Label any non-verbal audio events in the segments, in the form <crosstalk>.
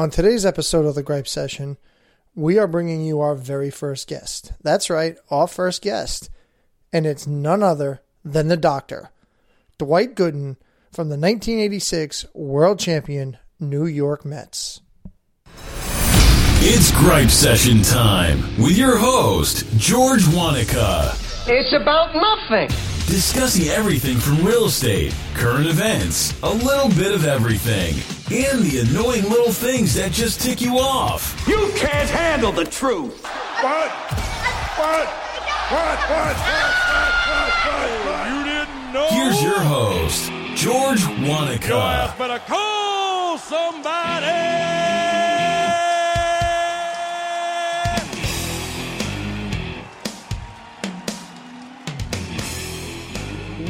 On today's episode of the Gripe Session, we are bringing you our very first guest. That's right, our first guest. And it's none other than the doctor, Dwight Gooden from the 1986 World Champion New York Mets. It's Gripe Session time with your host, George Wanaka. It's about nothing. Discussing everything from real estate, current events, a little bit of everything, and the annoying little things that just tick you off. You can't handle the truth. What? What? What? What? You didn't know. Here's your host, George Wanaka. Your ass better call somebody.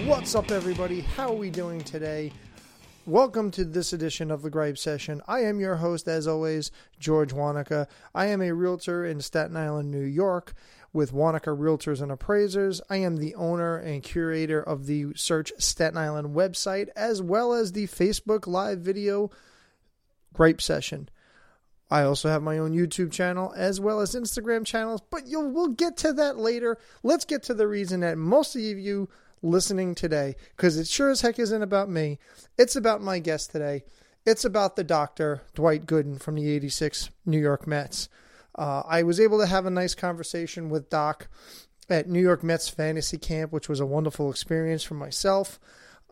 What's up, everybody? How are we doing today? Welcome to this edition of the Gripe Session. I am your host, as always, George Wanaka. I am a realtor in Staten Island, New York, with Wanaka Realtors and Appraisers. I am the owner and curator of the Search Staten Island website, as well as the Facebook Live video Gripe Session. I also have my own YouTube channel as well as Instagram channels, but you'll we'll get to that later. Let's get to the reason that most of you listening today, because it sure as heck isn't about me. It's about my guest today. It's about the doctor, Dwight Gooden from the 86 New York Mets. Uh, I was able to have a nice conversation with Doc at New York Mets Fantasy Camp, which was a wonderful experience for myself.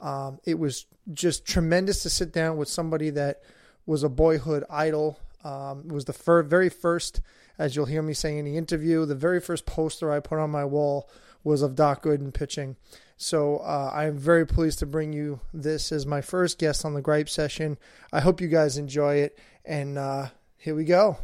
Um, it was just tremendous to sit down with somebody that was a boyhood idol. Um, it was the fir- very first, as you'll hear me saying in the interview, the very first poster I put on my wall was of Doc Gooden pitching. So uh, I am very pleased to bring you this as my first guest on the Gripe Session. I hope you guys enjoy it, and uh, here we go.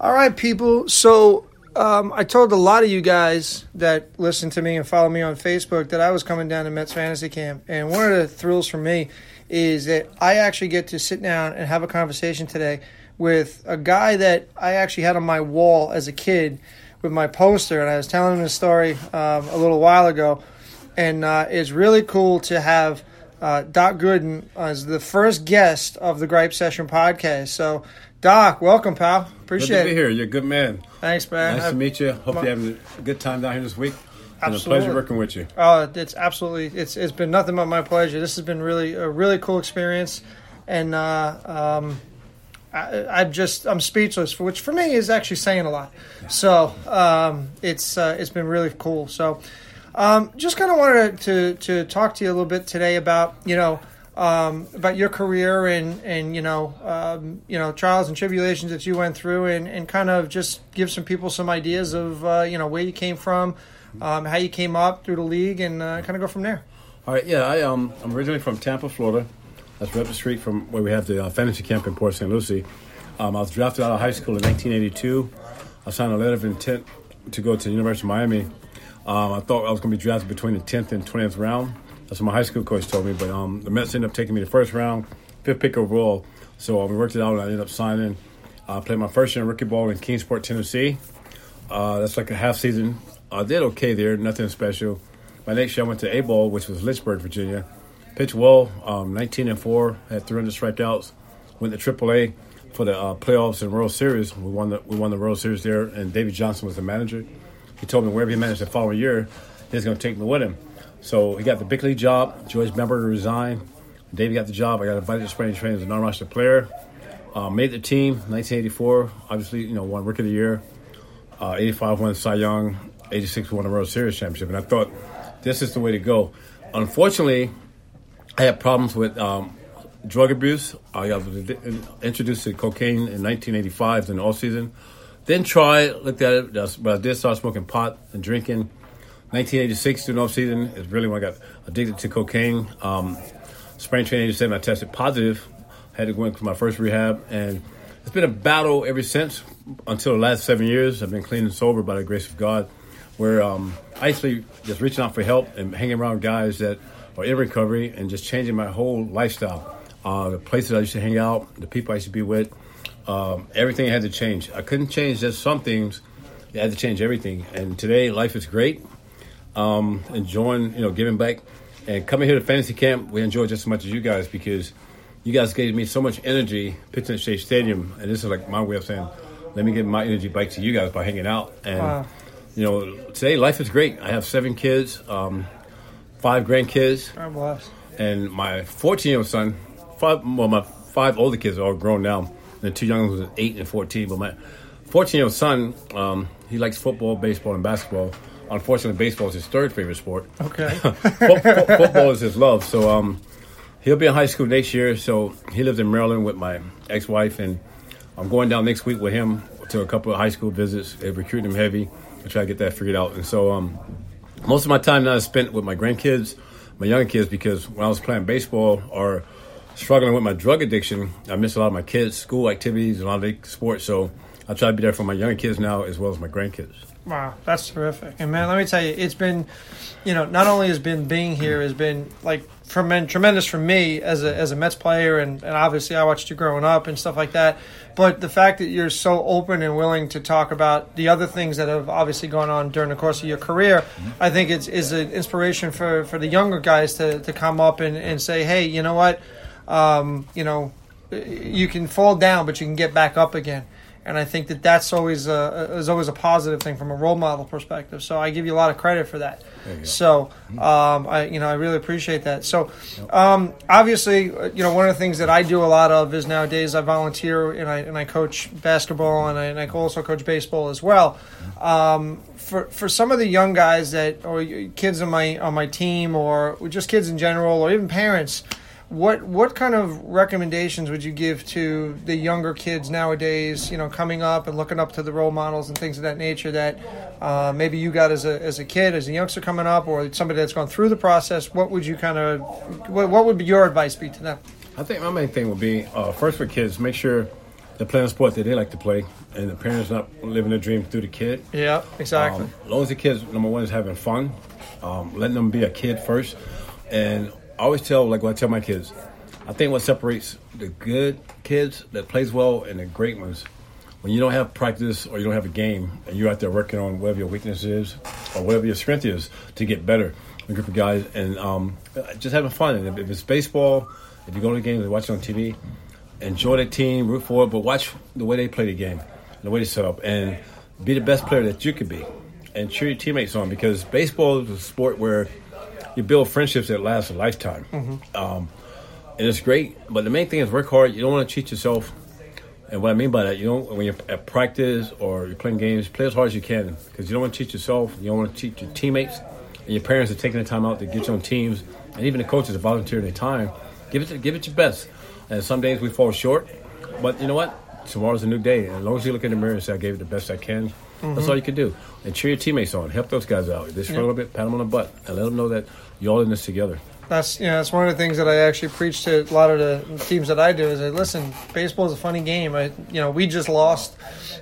All right, people. So um, I told a lot of you guys that listen to me and follow me on Facebook that I was coming down to Mets Fantasy Camp, and one of the thrills for me is that I actually get to sit down and have a conversation today with a guy that I actually had on my wall as a kid with my poster, and I was telling him a story um, a little while ago, and uh, it's really cool to have. Uh, Doc Gooden as the first guest of the Gripe Session podcast. So, Doc, welcome, pal. Appreciate Good to be it. here. You're a good man. Thanks, man. Nice I- to meet you. Hope my- you're having a good time down here this week. And a Absolutely. pleasure working with you. Oh, it's absolutely it's it's been nothing but my pleasure. This has been really a really cool experience, and uh, um, I, I'm just I'm speechless, for which for me is actually saying a lot. So um, it's uh, it's been really cool. So um, just kind of wanted to to talk to you a little bit today about you know. Um, about your career and and you know um, you know trials and tribulations that you went through and, and kind of just give some people some ideas of uh, you know where you came from, um, how you came up through the league, and uh, kind of go from there. All right, yeah, I, um, I'm originally from Tampa, Florida. That's right up the street from where we have the uh, fantasy camp in Port St. Lucie. Um, I was drafted out of high school in 1982. I signed a letter of intent to go to the University of Miami. Um, I thought I was going to be drafted between the 10th and 20th round. That's what my high school coach told me. But um, the Mets ended up taking me the first round, fifth pick overall. So uh, we worked it out, and I ended up signing. I played my first year in rookie ball in Kingsport, Tennessee. Uh, that's like a half season. I did okay there, nothing special. My next year I went to A Ball, which was Lynchburg, Virginia. Pitched well, um, 19 and 4, had 300 strikeouts. Went to AAA for the uh, playoffs and World Series. We won the we won the World Series there, and David Johnson was the manager. He told me wherever he managed the following year, he's going to take me with him. So he got the league job. George Bamberger resigned. David got the job. I got invited to spring training as a non-roster player. Uh, made the team 1984. Obviously, you know, won Rookie of the Year. Uh, 85 won Cy Young. 86 won the World Series championship. And I thought this is the way to go. Unfortunately, I had problems with um, drug abuse. I was introduced to cocaine in 1985 in the off season. Then tried, looked at it, but I did start smoking pot and drinking. 1986 during off season is really when I got addicted to cocaine. Um, spring training 87, I tested positive. I Had to go in for my first rehab, and it's been a battle ever since until the last seven years. I've been clean and sober by the grace of God. Where um, I actually just reaching out for help and hanging around guys that are in recovery and just changing my whole lifestyle. Uh, the places I used to hang out, the people I used to be with, um, everything had to change. I couldn't change just some things; I had to change everything. And today, life is great. Um, enjoying, you know, giving back, and coming here to fantasy camp, we enjoy just as much as you guys because you guys gave me so much energy pitching at Shea Stadium, and this is like my way of saying, let me give my energy back to you guys by hanging out. And Wow. you know, today life is great. I have seven kids, um, five grandkids, and my 14 year old son. Five, well, my five older kids are all grown now. The two young ones are eight and 14. But my 14 year old son, um, he likes football, baseball, and basketball. Unfortunately, baseball is his third favorite sport. Okay. <laughs> Fo- fo- football is his love. So um, he'll be in high school next year. So he lives in Maryland with my ex-wife, and I'm going down next week with him to a couple of high school visits. They recruit him heavy. I try to get that figured out. And so um, most of my time now is spent with my grandkids, my young kids, because when I was playing baseball or struggling with my drug addiction, I missed a lot of my kids' school activities and a lot of sports. So I try to be there for my young kids now as well as my grandkids. Wow, that's terrific. And man, let me tell you, it's been, you know, not only has been being here has been like tremen- tremendous for me as a as a Mets player, and, and obviously I watched you growing up and stuff like that. But the fact that you're so open and willing to talk about the other things that have obviously gone on during the course of your career, I think it's is an inspiration for, for the younger guys to, to come up and, and say, hey, you know what, um, you know, you can fall down, but you can get back up again. And I think that that's always a, is always a positive thing from a role model perspective. So I give you a lot of credit for that. So um, I you know I really appreciate that. So um, obviously you know one of the things that I do a lot of is nowadays I volunteer and I and I coach basketball and I, and I also coach baseball as well. Um, for for some of the young guys that or kids on my on my team or just kids in general or even parents what what kind of recommendations would you give to the younger kids nowadays? You know, coming up and looking up to the role models and things of that nature that uh, maybe you got as a as a kid, as a youngster coming up, or somebody that's gone through the process. What would you kind of what, what would be your advice be to them? I think my main thing would be uh, first for kids, make sure they're playing a sport that they like to play, and the parents not living their dream through the kid. Yeah, exactly. Um, as long as the kids, number one, is having fun, um, letting them be a kid first, and I always tell, like what I tell my kids, I think what separates the good kids that plays well and the great ones, when you don't have practice or you don't have a game, and you're out there working on whatever your weakness is or whatever your strength is to get better, a group of guys, and um, just having fun. And if, if it's baseball, if you go to the game and watch it on TV, enjoy the team, root for it, but watch the way they play the game, the way they set up, and be the best player that you could be, and cheer your teammates on because baseball is a sport where you build friendships that last a lifetime, um, and it's great. But the main thing is work hard. You don't want to cheat yourself, and what I mean by that, you don't when you're at practice or you're playing games, play as hard as you can because you don't want to cheat yourself. You don't want to cheat your teammates, and your parents are taking the time out to get you on teams, and even the coaches are volunteering their time. Give it, give it your best. And some days we fall short, but you know what? Tomorrow's a new day. And as long as you look in the mirror and say, I gave it the best I can, Mm-hmm. that's all you can do. And cheer your teammates on. Help those guys out. If they struggle a bit, pat them on the butt and let them know that you're all in this together. That's you know that's one of the things that I actually preach to a lot of the teams that I do is listen, baseball is a funny game. I you know we just lost,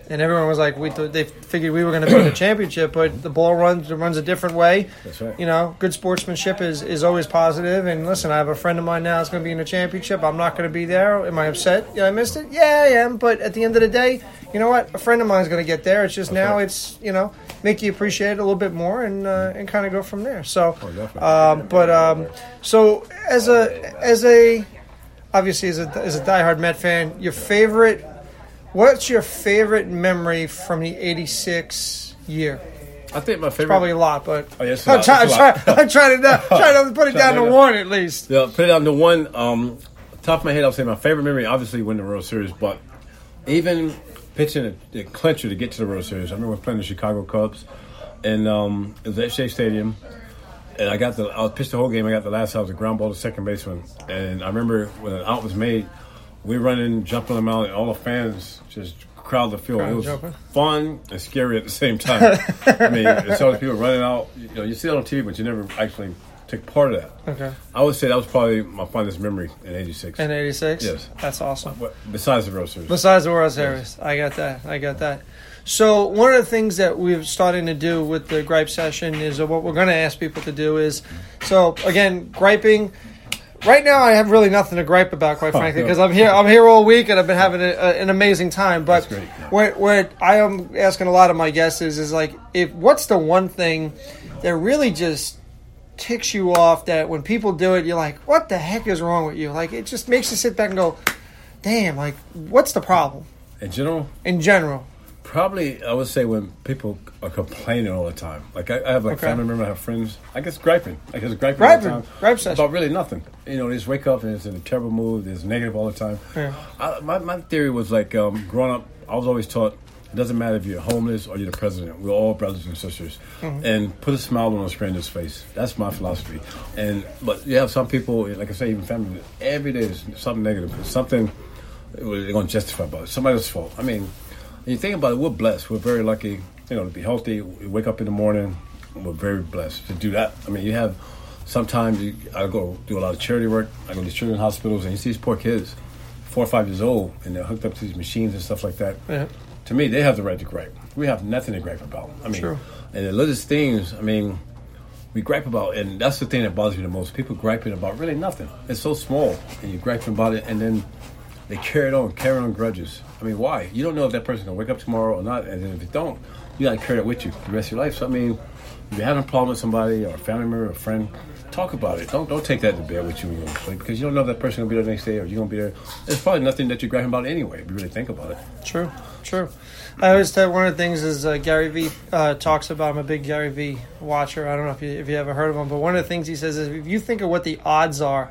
and everyone was like we th- they figured we were going to win the championship, but the ball runs runs a different way. That's right. You know, good sportsmanship is is always positive. And listen, I have a friend of mine now that's going to be in the championship. I'm not going to be there. Am I upset? Yeah, I missed it. Yeah, I am. But at the end of the day, you know what? A friend of mine is going to get there. It's just now it's you know make you appreciate it a little bit more and uh, and kind of go from there. So, Oh, um, but um, so as a as a obviously as a as a diehard Met fan, your favorite what's your favorite memory from the '86 year? I think my favorite. Probably a lot, but Oh, yeah, it's I'm, try, I'm, it's try. I'm trying to <laughs> trying to put it down to to- one at least. Yeah, put it on the one. Um, top of my head, I'll say my favorite memory, obviously, win the World Series, but even pitching a, the clincher to get to the World Series. I remember playing the Chicago Cubs, and um, it was at Shea Stadium. And I got the, I was pitched the whole game. I got the last out, a ground ball to second baseman. And I remember when an out was made, we running, jumping them out, and all the fans just crowd the field. Crowd it was jumping. fun and scary at the same time. I mean, it's all the people running out. You know, you see it on TV, but you never actually took part of that. Okay. I would say that was probably my fondest memory in '86. In '86, Yes. that's awesome. Besides the World Series. Besides the World Series, I got that. I got that. So one of the things that we're starting to do with the gripe session is uh, what we're going to ask people to do is, so again, griping. Right now, I have really nothing to gripe about, quite frankly, no. because I'm here. I'm here all week, and I've been having a, a, an amazing time. But yeah. what what I am asking a lot of my guests is, is like, if what's the one thing that really just ticks you off that when people do it, you're like, what the heck is wrong with you? Like, it just makes you sit back and go, damn, like, what's the problem In general, in general? probably I would say when people are complaining all the time. Like I, I have like Okay. family members, I have friends. I guess griping. I guess griping, Griping. all the time Gripe session. about really nothing. You know, they just wake up and it's in a terrible mood. It's negative all the time. Yeah. I, my my theory was like um, growing up. I was always taught it doesn't matter if you're homeless or you're the president. We're all brothers and sisters. Mm-hmm. And put a smile on a stranger's face. That's my philosophy. And but you have some people, like I say, even family. Every day is something negative. It's something they're going to justify about it. Somebody else's fault. I mean, you think about it, we're blessed. We're very lucky, you know, to be healthy. We wake up in the morning. We're very blessed to do that. I mean, you have sometimes you, I go do a lot of charity work. I go to children's hospitals, and you see these poor kids, four or five years old, and they're hooked up to these machines and stuff like that. Yeah. To me, they have the right to gripe. We have nothing to gripe about. I mean, and the littlest things. I mean, we gripe about, and that's the thing that bothers me the most. People griping about really nothing. It's so small, and you griping about it, and then they carry it on, carry on grudges. I mean, why? You don't know if that person's gonna wake up tomorrow or not, and then if they don't, you gotta carry it with you the rest of your life. So I mean, if you're having a problem with somebody or a family member or a friend, talk about it. Don't don't take that to bed with you when you sleep because you don't know if that person's gonna be there the next day or you're gonna be there. There's probably nothing that you're griping about anyway. If you really think about it. True, true. I always tell one of the things is uh, Gary Vee uh, talks about. I'm a big Gary Vee watcher. I don't know if you if you ever heard of him, but one of the things he says is if you think of what the odds are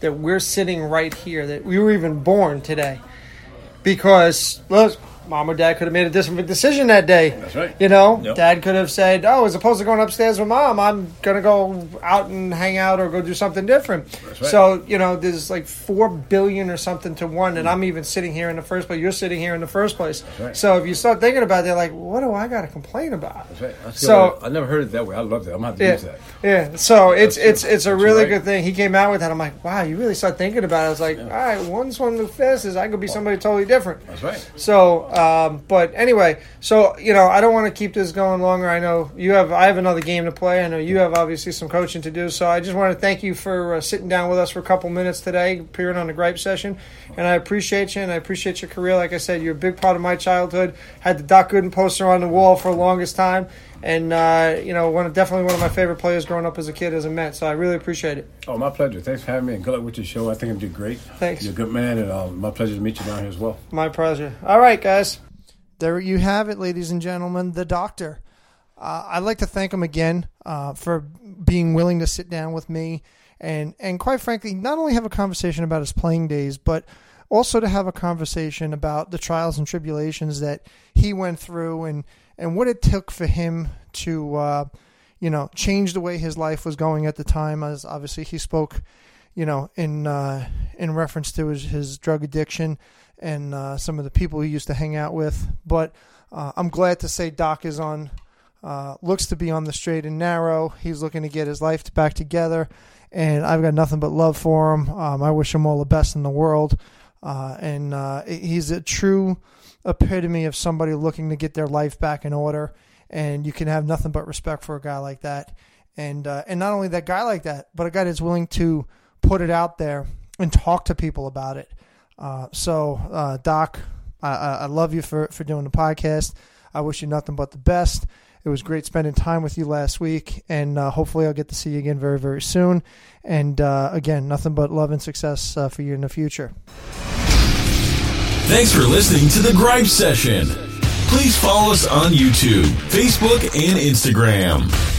that we're sitting right here, that we were even born today, because look, mom or dad could have made a different decision that day. That's right. You know, Yep. dad could have said, "Oh, as opposed to going upstairs with mom, I'm gonna go out and hang out or go do something different." right. So you know, there's like four billion or something to one, and I'm even sitting here in the first place. You're sitting here in the first place. right. So if you start thinking about it, like, what do I got to complain about? That's right. That's So- I never heard it that way. I love that. I'm gonna have to Yeah, use that. yeah. So it's it's it's a really right. good thing. He came out with that. I'm like, wow, you really start thinking about it. I was like, all right, one's one of the fastest. I could be somebody totally different. That's right. So, um, but anyway, so you know, I don't want to keep this going longer. I know you have, I have another game to play. I know you have obviously some coaching to do. So I just want to thank you for uh, sitting down with us for a couple minutes today, appearing on the gripe session, and I appreciate you and I appreciate your career. Like I said, you're a big part of my childhood. Had the Doc Gooden poster on the wall for the longest time, and uh, you know, one of, definitely one of my favorite players growing up as a kid as a Met. So I really appreciate it. Oh, my pleasure. Thanks for having me, and good luck with your show. I think I'm doing great. Thanks. You're a good man, and uh, my pleasure to meet you down here as well. My pleasure. All right, guys. There you have it, ladies and gentlemen. The doctor. Uh, I'd like to thank him again uh, for being willing to sit down with me and, and quite frankly, not only have a conversation about his playing days, but also to have a conversation about the trials and tribulations that he went through and, and what it took for him to, uh, you know, change the way his life was going at the time. As obviously he spoke, you know, in uh, in reference to his, his drug addiction and uh, some of the people he used to hang out with. But uh, I'm glad to say Doc is on, uh, looks to be on the straight and narrow. He's looking to get his life back together, and I've got nothing but love for him. Um, I wish him all the best in the world, uh, and uh, he's a true epitome of somebody looking to get their life back in order. And you can have nothing but respect for a guy like that, and uh, and not only that guy like that, but a guy that's willing to put it out there and talk to people about it. Uh, so, uh, Doc, I, I love you for, for doing the podcast. I wish you nothing but the best. It was great spending time with you last week, and uh, hopefully, I'll get to see you again very, very soon. And uh, again, nothing but love and success uh, for you in the future. Thanks for listening to the Gripe Session. Please follow us on YouTube, Facebook, and Instagram.